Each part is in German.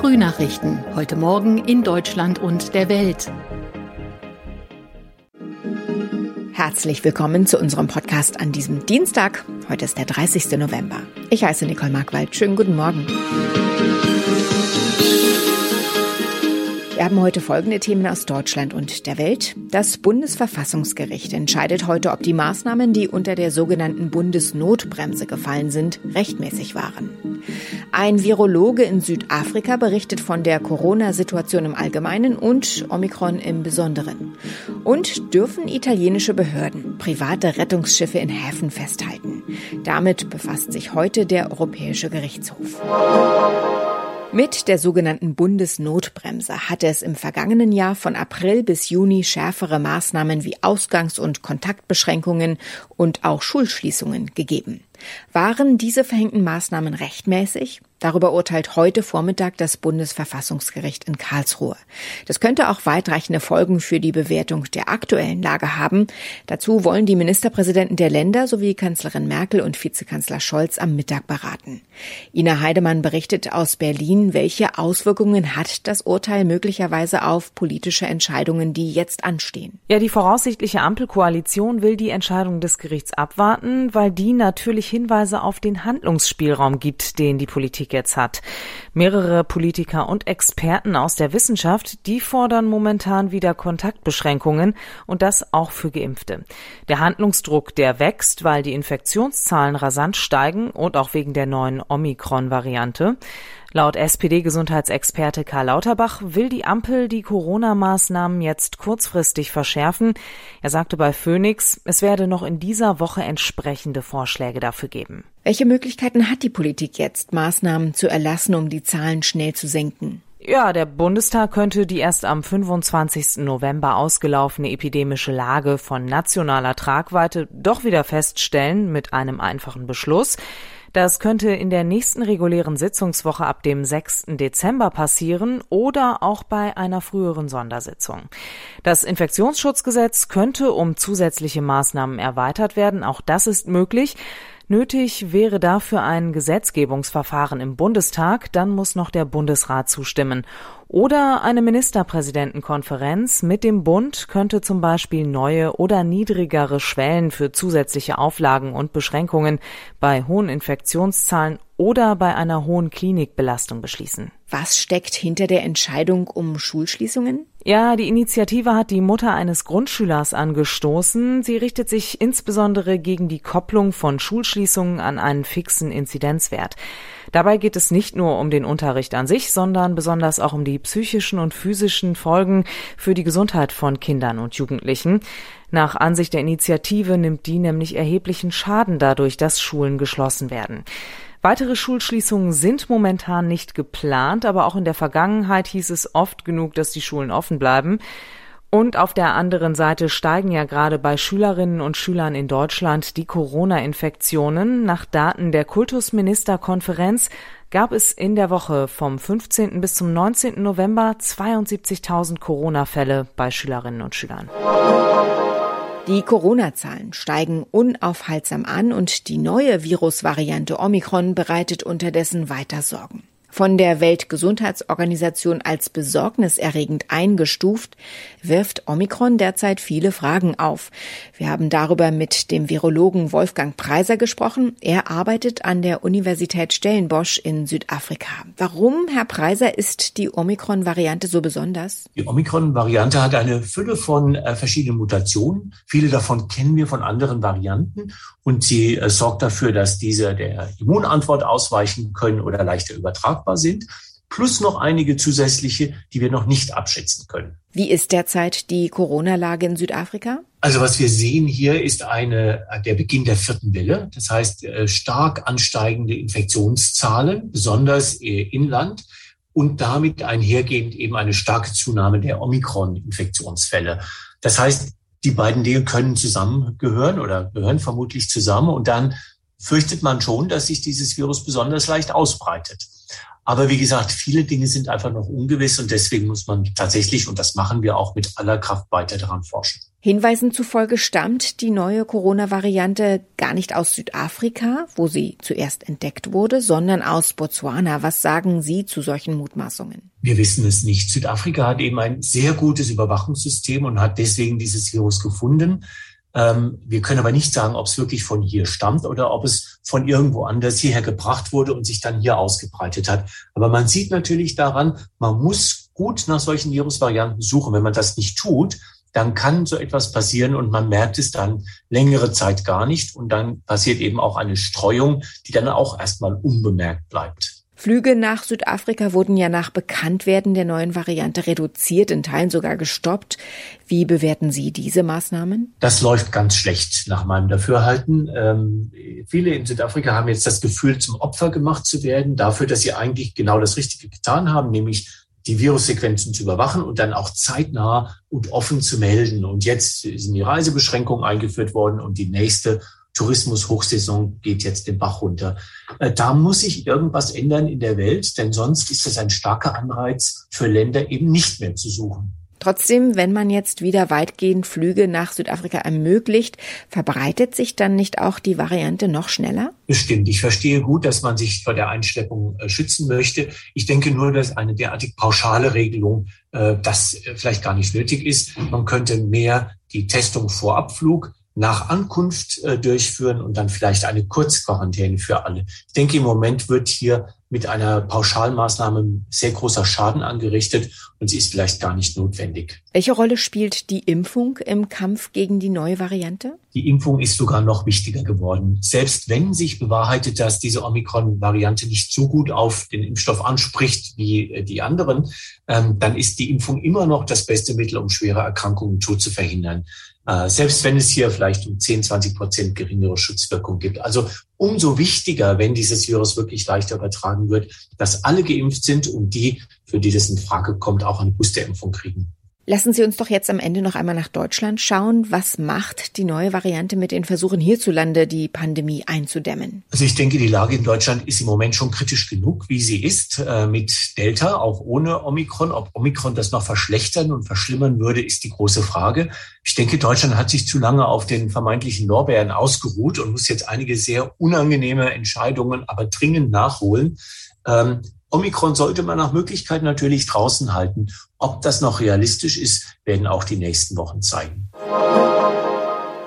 Frühnachrichten. Heute Morgen in Deutschland und der Welt. Herzlich willkommen zu unserem Podcast an diesem Dienstag. Heute ist der 30. November. Ich heiße Nicole Markwald. Schönen guten Morgen. Wir haben heute folgende Themen aus Deutschland und der Welt. Das Bundesverfassungsgericht entscheidet heute, ob die Maßnahmen, die unter der sogenannten Bundesnotbremse gefallen sind, rechtmäßig waren. Ein Virologe in Südafrika berichtet von der Corona-Situation im Allgemeinen und Omikron im Besonderen. Und dürfen italienische Behörden private Rettungsschiffe in Häfen festhalten? Damit befasst sich heute der Europäische Gerichtshof. Mit der sogenannten Bundesnotbremse hatte es im vergangenen Jahr von April bis Juni schärfere Maßnahmen wie Ausgangs- und Kontaktbeschränkungen und auch Schulschließungen gegeben. Waren diese verhängten Maßnahmen rechtmäßig? Darüber urteilt heute Vormittag das Bundesverfassungsgericht in Karlsruhe. Das könnte auch weitreichende Folgen für die Bewertung der aktuellen Lage haben. Dazu wollen die Ministerpräsidenten der Länder sowie Kanzlerin Merkel und Vizekanzler Scholz am Mittag beraten. Ina Heidemann berichtet aus Berlin, welche Auswirkungen hat das Urteil möglicherweise auf politische Entscheidungen, die jetzt anstehen. Ja, die voraussichtliche Ampelkoalition will die Entscheidung des Gerichts abwarten, weil die natürlich Hinweise auf den Handlungsspielraum gibt, den die Politik jetzt hat. Mehrere Politiker und Experten aus der Wissenschaft, die fordern momentan wieder Kontaktbeschränkungen und das auch für Geimpfte. Der Handlungsdruck, der wächst, weil die Infektionszahlen rasant steigen und auch wegen der neuen Omikron-Variante. Laut SPD-Gesundheitsexperte Karl Lauterbach will die Ampel die Corona-Maßnahmen jetzt kurzfristig verschärfen. Er sagte bei Phoenix, es werde noch in dieser Woche entsprechende Vorschläge dafür geben. Welche Möglichkeiten hat die Politik jetzt, Maßnahmen zu erlassen, um die Zahlen schnell zu senken? Ja, der Bundestag könnte die erst am 25. November ausgelaufene epidemische Lage von nationaler Tragweite doch wieder feststellen mit einem einfachen Beschluss. Das könnte in der nächsten regulären Sitzungswoche ab dem 6. Dezember passieren oder auch bei einer früheren Sondersitzung. Das Infektionsschutzgesetz könnte um zusätzliche Maßnahmen erweitert werden. Auch das ist möglich. Nötig wäre dafür ein Gesetzgebungsverfahren im Bundestag, dann muss noch der Bundesrat zustimmen. Oder eine Ministerpräsidentenkonferenz mit dem Bund könnte zum Beispiel neue oder niedrigere Schwellen für zusätzliche Auflagen und Beschränkungen bei hohen Infektionszahlen oder bei einer hohen Klinikbelastung beschließen. Was steckt hinter der Entscheidung um Schulschließungen? Ja, die Initiative hat die Mutter eines Grundschülers angestoßen. Sie richtet sich insbesondere gegen die Kopplung von Schulschließungen an einen fixen Inzidenzwert. Dabei geht es nicht nur um den Unterricht an sich, sondern besonders auch um die psychischen und physischen Folgen für die Gesundheit von Kindern und Jugendlichen. Nach Ansicht der Initiative nimmt die nämlich erheblichen Schaden dadurch, dass Schulen geschlossen werden. Weitere Schulschließungen sind momentan nicht geplant, aber auch in der Vergangenheit hieß es oft genug, dass die Schulen offen bleiben. Und auf der anderen Seite steigen ja gerade bei Schülerinnen und Schülern in Deutschland die Corona-Infektionen. Nach Daten der Kultusministerkonferenz gab es in der Woche vom 15. bis zum 19. November 72.000 Corona-Fälle bei Schülerinnen und Schülern. Die Corona-Zahlen steigen unaufhaltsam an und die neue Virusvariante Omikron bereitet unterdessen weiter Sorgen von der Weltgesundheitsorganisation als besorgniserregend eingestuft, wirft Omikron derzeit viele Fragen auf. Wir haben darüber mit dem Virologen Wolfgang Preiser gesprochen. Er arbeitet an der Universität Stellenbosch in Südafrika. Warum, Herr Preiser, ist die Omikron-Variante so besonders? Die Omikron-Variante hat eine Fülle von äh, verschiedenen Mutationen. Viele davon kennen wir von anderen Varianten und sie äh, sorgt dafür, dass diese der Immunantwort ausweichen können oder leichter übertragen tragbar sind, plus noch einige zusätzliche, die wir noch nicht abschätzen können. Wie ist derzeit die Corona-Lage in Südafrika? Also was wir sehen hier ist eine, der Beginn der vierten Welle. Das heißt, äh, stark ansteigende Infektionszahlen, besonders äh, inland und damit einhergehend eben eine starke Zunahme der Omikron-Infektionsfälle. Das heißt, die beiden Dinge können zusammengehören oder gehören vermutlich zusammen und dann fürchtet man schon, dass sich dieses Virus besonders leicht ausbreitet. Aber wie gesagt, viele Dinge sind einfach noch ungewiss und deswegen muss man tatsächlich, und das machen wir auch mit aller Kraft weiter daran forschen. Hinweisen zufolge stammt die neue Corona-Variante gar nicht aus Südafrika, wo sie zuerst entdeckt wurde, sondern aus Botswana. Was sagen Sie zu solchen Mutmaßungen? Wir wissen es nicht. Südafrika hat eben ein sehr gutes Überwachungssystem und hat deswegen dieses Virus gefunden. Ähm, wir können aber nicht sagen, ob es wirklich von hier stammt oder ob es von irgendwo anders hierher gebracht wurde und sich dann hier ausgebreitet hat. Aber man sieht natürlich daran, man muss gut nach solchen Virusvarianten suchen. Wenn man das nicht tut, dann kann so etwas passieren und man merkt es dann längere Zeit gar nicht. Und dann passiert eben auch eine Streuung, die dann auch erstmal unbemerkt bleibt. Flüge nach Südafrika wurden ja nach Bekanntwerden der neuen Variante reduziert, in Teilen sogar gestoppt. Wie bewerten Sie diese Maßnahmen? Das läuft ganz schlecht nach meinem Dafürhalten. Ähm, viele in Südafrika haben jetzt das Gefühl, zum Opfer gemacht zu werden, dafür, dass sie eigentlich genau das Richtige getan haben, nämlich die Virussequenzen zu überwachen und dann auch zeitnah und offen zu melden. Und jetzt sind die Reisebeschränkungen eingeführt worden und die nächste Tourismus-Hochsaison geht jetzt den Bach runter. Äh, da muss sich irgendwas ändern in der Welt, denn sonst ist das ein starker Anreiz für Länder eben nicht mehr zu suchen. Trotzdem, wenn man jetzt wieder weitgehend Flüge nach Südafrika ermöglicht, verbreitet sich dann nicht auch die Variante noch schneller? Bestimmt. Ich verstehe gut, dass man sich vor der Einschleppung äh, schützen möchte. Ich denke nur, dass eine derartig pauschale Regelung äh, das äh, vielleicht gar nicht nötig ist. Man könnte mehr die Testung vor Abflug nach Ankunft äh, durchführen und dann vielleicht eine Kurzquarantäne für alle. Ich denke, im Moment wird hier mit einer Pauschalmaßnahme sehr großer Schaden angerichtet und sie ist vielleicht gar nicht notwendig. Welche Rolle spielt die Impfung im Kampf gegen die neue Variante? Die Impfung ist sogar noch wichtiger geworden. Selbst wenn sich bewahrheitet, dass diese Omikron-Variante nicht so gut auf den Impfstoff anspricht wie äh, die anderen, ähm, dann ist die Impfung immer noch das beste Mittel, um schwere Erkrankungen und Tod zu verhindern. Äh, selbst wenn es hier vielleicht um 10, 20 Prozent geringere Schutzwirkung gibt. Also umso wichtiger, wenn dieses Virus wirklich leichter übertragen wird, dass alle geimpft sind und die, für die das in Frage kommt, auch eine Boosterimpfung kriegen. Lassen Sie uns doch jetzt am Ende noch einmal nach Deutschland schauen. Was macht die neue Variante mit den Versuchen hierzulande, die Pandemie einzudämmen? Also ich denke, die Lage in Deutschland ist im Moment schon kritisch genug, wie sie ist, äh, mit Delta, auch ohne Omikron. Ob Omikron das noch verschlechtern und verschlimmern würde, ist die große Frage. Ich denke, Deutschland hat sich zu lange auf den vermeintlichen Lorbeeren ausgeruht und muss jetzt einige sehr unangenehme Entscheidungen aber dringend nachholen. Omikron sollte man nach Möglichkeit natürlich draußen halten. Ob das noch realistisch ist, werden auch die nächsten Wochen zeigen.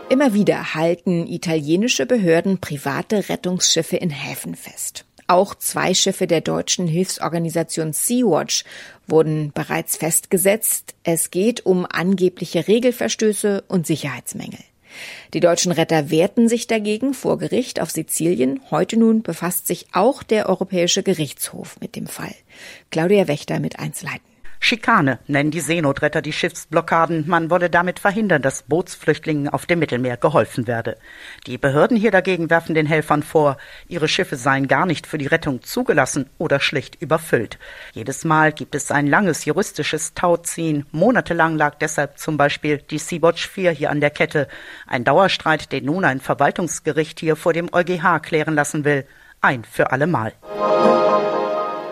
Immer wieder halten italienische Behörden private Rettungsschiffe in Häfen fest. Auch zwei Schiffe der deutschen Hilfsorganisation Sea-Watch wurden bereits festgesetzt. Es geht um angebliche Regelverstöße und Sicherheitsmängel. Die deutschen Retter wehrten sich dagegen vor Gericht auf Sizilien. Heute nun befasst sich auch der Europäische Gerichtshof mit dem Fall. Claudia Wächter mit Einzelheiten. Schikane nennen die Seenotretter die Schiffsblockaden. Man wolle damit verhindern, dass Bootsflüchtlingen auf dem Mittelmeer geholfen werde. Die Behörden hier dagegen werfen den Helfern vor, ihre Schiffe seien gar nicht für die Rettung zugelassen oder schlicht überfüllt. Jedes Mal gibt es ein langes juristisches Tauziehen. Monatelang lag deshalb zum Beispiel die Sea-Watch 4 hier an der Kette. Ein Dauerstreit, den nun ein Verwaltungsgericht hier vor dem EuGH klären lassen will. Ein für alle Mal.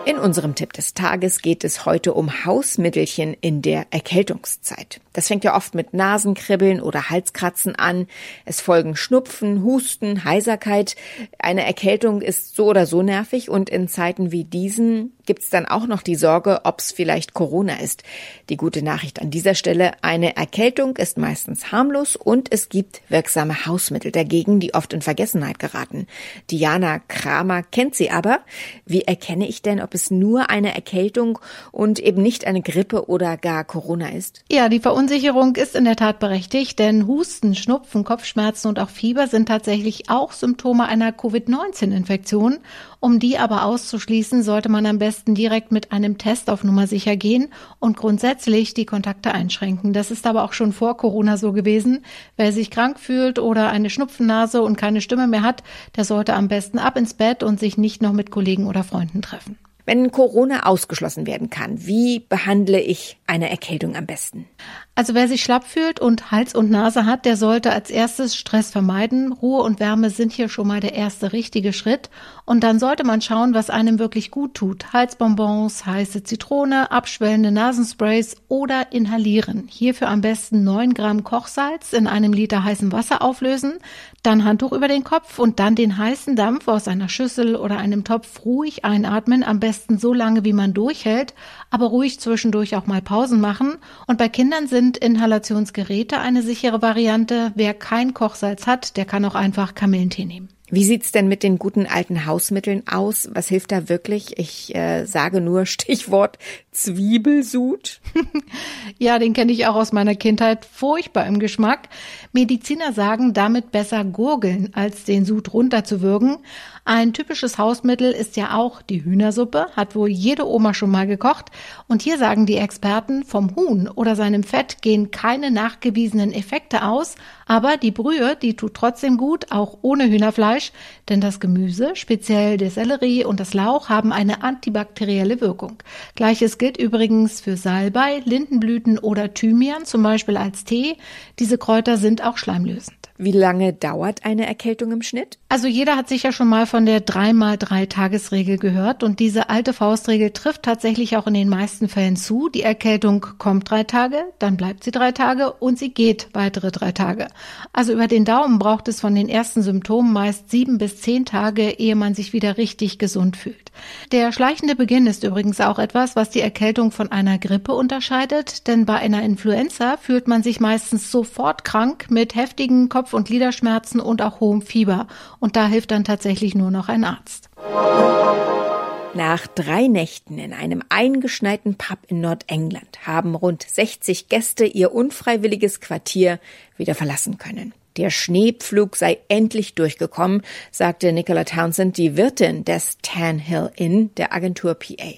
In unserem Tipp des Tages geht es heute um Hausmittelchen in der Erkältungszeit. Das fängt ja oft mit Nasenkribbeln oder Halskratzen an. Es folgen Schnupfen, Husten, Heiserkeit. Eine Erkältung ist so oder so nervig und in Zeiten wie diesen gibt's dann auch noch die Sorge, ob's vielleicht Corona ist. Die gute Nachricht an dieser Stelle, eine Erkältung ist meistens harmlos und es gibt wirksame Hausmittel dagegen, die oft in Vergessenheit geraten. Diana Kramer kennt sie aber. Wie erkenne ich denn, ob es nur eine Erkältung und eben nicht eine Grippe oder gar Corona ist? Ja, die Verunsicherung ist in der Tat berechtigt, denn Husten, Schnupfen, Kopfschmerzen und auch Fieber sind tatsächlich auch Symptome einer Covid-19-Infektion. Um die aber auszuschließen, sollte man am besten direkt mit einem Test auf Nummer sicher gehen und grundsätzlich die Kontakte einschränken. Das ist aber auch schon vor Corona so gewesen. Wer sich krank fühlt oder eine Schnupfennase und keine Stimme mehr hat, der sollte am besten ab ins Bett und sich nicht noch mit Kollegen oder Freunden treffen. Wenn Corona ausgeschlossen werden kann, wie behandle ich eine Erkältung am besten? Also wer sich schlapp fühlt und Hals und Nase hat, der sollte als erstes Stress vermeiden. Ruhe und Wärme sind hier schon mal der erste richtige Schritt. Und dann sollte man schauen, was einem wirklich gut tut. Halsbonbons, heiße Zitrone, abschwellende Nasensprays oder inhalieren. Hierfür am besten 9 Gramm Kochsalz in einem Liter heißem Wasser auflösen, dann Handtuch über den Kopf und dann den heißen Dampf aus einer Schüssel oder einem Topf ruhig einatmen, am besten so lange, wie man durchhält, aber ruhig zwischendurch auch mal Pausen machen. Und bei Kindern sind Inhalationsgeräte eine sichere Variante. Wer kein Kochsalz hat, der kann auch einfach Kamillentee nehmen. Wie sieht's denn mit den guten alten Hausmitteln aus? Was hilft da wirklich? Ich äh, sage nur Stichwort Zwiebelsud. ja, den kenne ich auch aus meiner Kindheit. Furchtbar im Geschmack. Mediziner sagen, damit besser gurgeln, als den Sud runterzuwürgen. Ein typisches Hausmittel ist ja auch die Hühnersuppe, hat wohl jede Oma schon mal gekocht. Und hier sagen die Experten, vom Huhn oder seinem Fett gehen keine nachgewiesenen Effekte aus, aber die Brühe, die tut trotzdem gut, auch ohne Hühnerfleisch, denn das Gemüse, speziell der Sellerie und das Lauch, haben eine antibakterielle Wirkung. Gleiches gilt übrigens für Salbei, Lindenblüten oder Thymian, zum Beispiel als Tee. Diese Kräuter sind auch schleimlösend. Wie lange dauert eine Erkältung im Schnitt? Also jeder hat sicher schon mal von der 3x3-Tagesregel gehört und diese alte Faustregel trifft tatsächlich auch in den meisten Fällen zu. Die Erkältung kommt drei Tage, dann bleibt sie drei Tage und sie geht weitere drei Tage. Also über den Daumen braucht es von den ersten Symptomen meist sieben bis zehn Tage, ehe man sich wieder richtig gesund fühlt. Der schleichende Beginn ist übrigens auch etwas, was die Erkältung von einer Grippe unterscheidet, denn bei einer Influenza fühlt man sich meistens sofort krank mit heftigen Kopf Kopf- und Gliederschmerzen und auch hohem Fieber. Und da hilft dann tatsächlich nur noch ein Arzt. Nach drei Nächten in einem eingeschneiten Pub in Nordengland haben rund 60 Gäste ihr unfreiwilliges Quartier wieder verlassen können. Der Schneepflug sei endlich durchgekommen, sagte Nicola Townsend, die Wirtin des Tan Hill Inn der Agentur PA.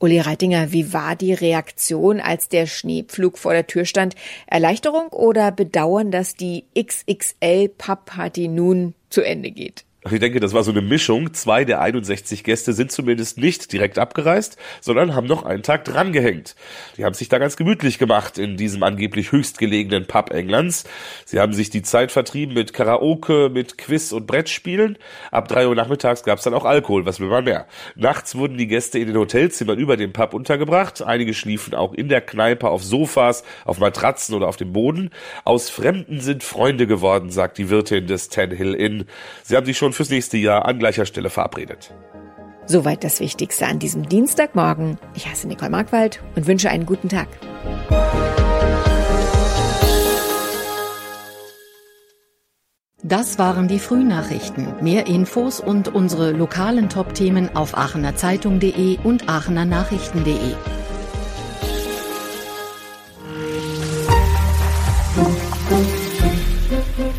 Uli Reitinger, wie war die Reaktion, als der Schneepflug vor der Tür stand? Erleichterung oder Bedauern, dass die XXL-Pub-Party nun zu Ende geht? Ich denke, das war so eine Mischung. Zwei der 61 Gäste sind zumindest nicht direkt abgereist, sondern haben noch einen Tag drangehängt. Die haben sich da ganz gemütlich gemacht in diesem angeblich höchstgelegenen Pub Englands. Sie haben sich die Zeit vertrieben mit Karaoke, mit Quiz und Brettspielen. Ab drei Uhr nachmittags gab es dann auch Alkohol, was will man mehr. Nachts wurden die Gäste in den Hotelzimmern über dem Pub untergebracht. Einige schliefen auch in der Kneipe auf Sofas, auf Matratzen oder auf dem Boden. Aus Fremden sind Freunde geworden, sagt die Wirtin des Ten Hill Inn. Sie haben sich schon fürs nächste Jahr an gleicher Stelle verabredet. Soweit das Wichtigste an diesem Dienstagmorgen. Ich heiße Nicole Markwald und wünsche einen guten Tag. Das waren die Frühnachrichten. Mehr Infos und unsere lokalen Top-Themen auf aachenerzeitung.de und aachenernachrichten.de.